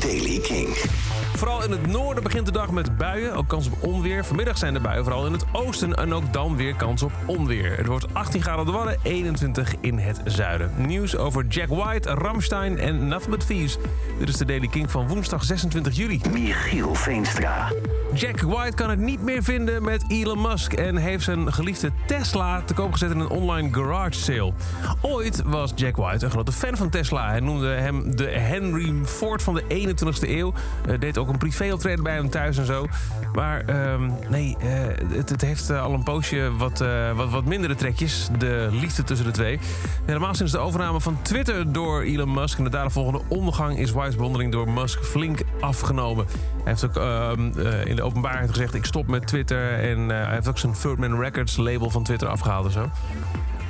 Daily King. Vooral in het noorden begint de dag met buien, ook kans op onweer. Vanmiddag zijn er buien, vooral in het oosten. En ook dan weer kans op onweer. Het wordt 18 graden op de Wadden, 21 in het zuiden. Nieuws over Jack White, Ramstein en Nothing But Thieves. Dit is de Daily King van woensdag 26 juli. Michiel Veenstra. Jack White kan het niet meer vinden met Elon Musk... en heeft zijn geliefde Tesla te koop gezet in een online garage sale. Ooit was Jack White een grote fan van Tesla. Hij noemde hem de Henry Ford van de 21ste eeuw. Uh, deed ook een privéoptreden bij hem thuis en zo. Maar ehm, nee, uh, het, het, heeft uh, al een poosje wat, wat, wat mindere trekjes. De liefde tussen de twee. Helemaal sinds de overname van Twitter door Elon Musk... en de daaropvolgende ondergang is White's bewondering door Musk flink afgenomen. Hij heeft ook ehm, in de openbaarheid gezegd... ik stop met Twitter. En hij heeft ook zijn Third Records label van Twitter afgehaald en zo.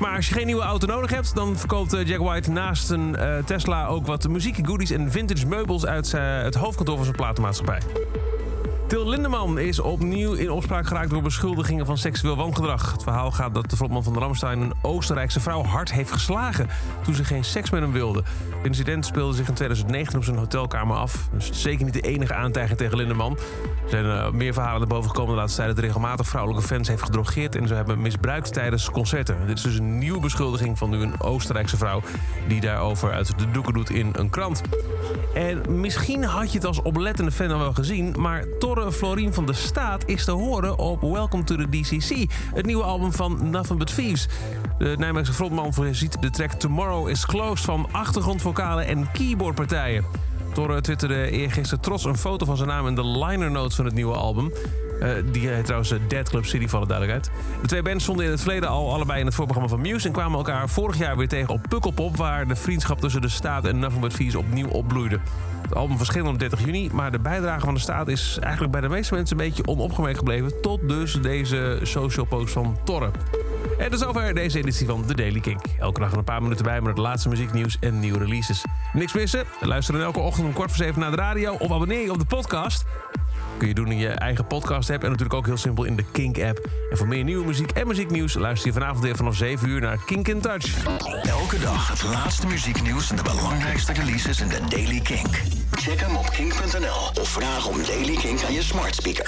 Maar als je geen nieuwe auto nodig hebt, dan verkoopt Jack White naast een uh, Tesla ook wat muziek, goodies en vintage meubels uit het hoofdkantoor van zijn platenmaatschappij. Til Lindeman is opnieuw in opspraak geraakt door beschuldigingen van seksueel wangedrag. Het verhaal gaat dat de frontman van Ramstein een Oostenrijkse vrouw hard heeft geslagen toen ze geen seks met hem wilde. Het incident speelde zich in 2019 op zijn hotelkamer af. Dus zeker niet de enige aantijging tegen Lindeman. Er zijn uh, meer verhalen naar boven gekomen de laatste tijd dat regelmatig vrouwelijke fans heeft gedrogeerd en ze hebben misbruikt tijdens concerten. Dit is dus een nieuwe beschuldiging van nu een Oostenrijkse vrouw die daarover uit de doeken doet in een krant. En misschien had je het als oplettende fan al wel gezien, maar Torre Florien van de Staat is te horen op Welcome to the DCC, het nieuwe album van Nothing But Thieves. De Nijmeegse frontman voorziet de track Tomorrow is Closed van achtergrondvocalen en keyboardpartijen. Torre twitterde eergisteren trots een foto van zijn naam in de liner notes van het nieuwe album. Uh, die heet trouwens Dead Club City, voor de duidelijkheid. De twee bands stonden in het verleden al allebei in het voorprogramma van Muse... en kwamen elkaar vorig jaar weer tegen op Pukkelpop... waar de vriendschap tussen de staat en Nothing But Thieves opnieuw opbloeide. Het album verscheen op 30 juni, maar de bijdrage van de staat... is eigenlijk bij de meeste mensen een beetje onopgemerkt gebleven... tot dus deze social post van Torre. En tot zover deze editie van The Daily Kink. Elke dag een paar minuten bij met het laatste muzieknieuws en nieuwe releases. Niks missen? Luister elke ochtend om kwart voor zeven naar de radio... of abonneer je op de podcast kun je doen in je eigen podcast app en natuurlijk ook heel simpel in de Kink app. En voor meer nieuwe muziek en muzieknieuws luister je vanavond weer vanaf 7 uur naar Kink in Touch. Elke dag het laatste muzieknieuws en de belangrijkste releases in de Daily Kink. Check hem op kink.nl of vraag om Daily Kink aan je smart speaker.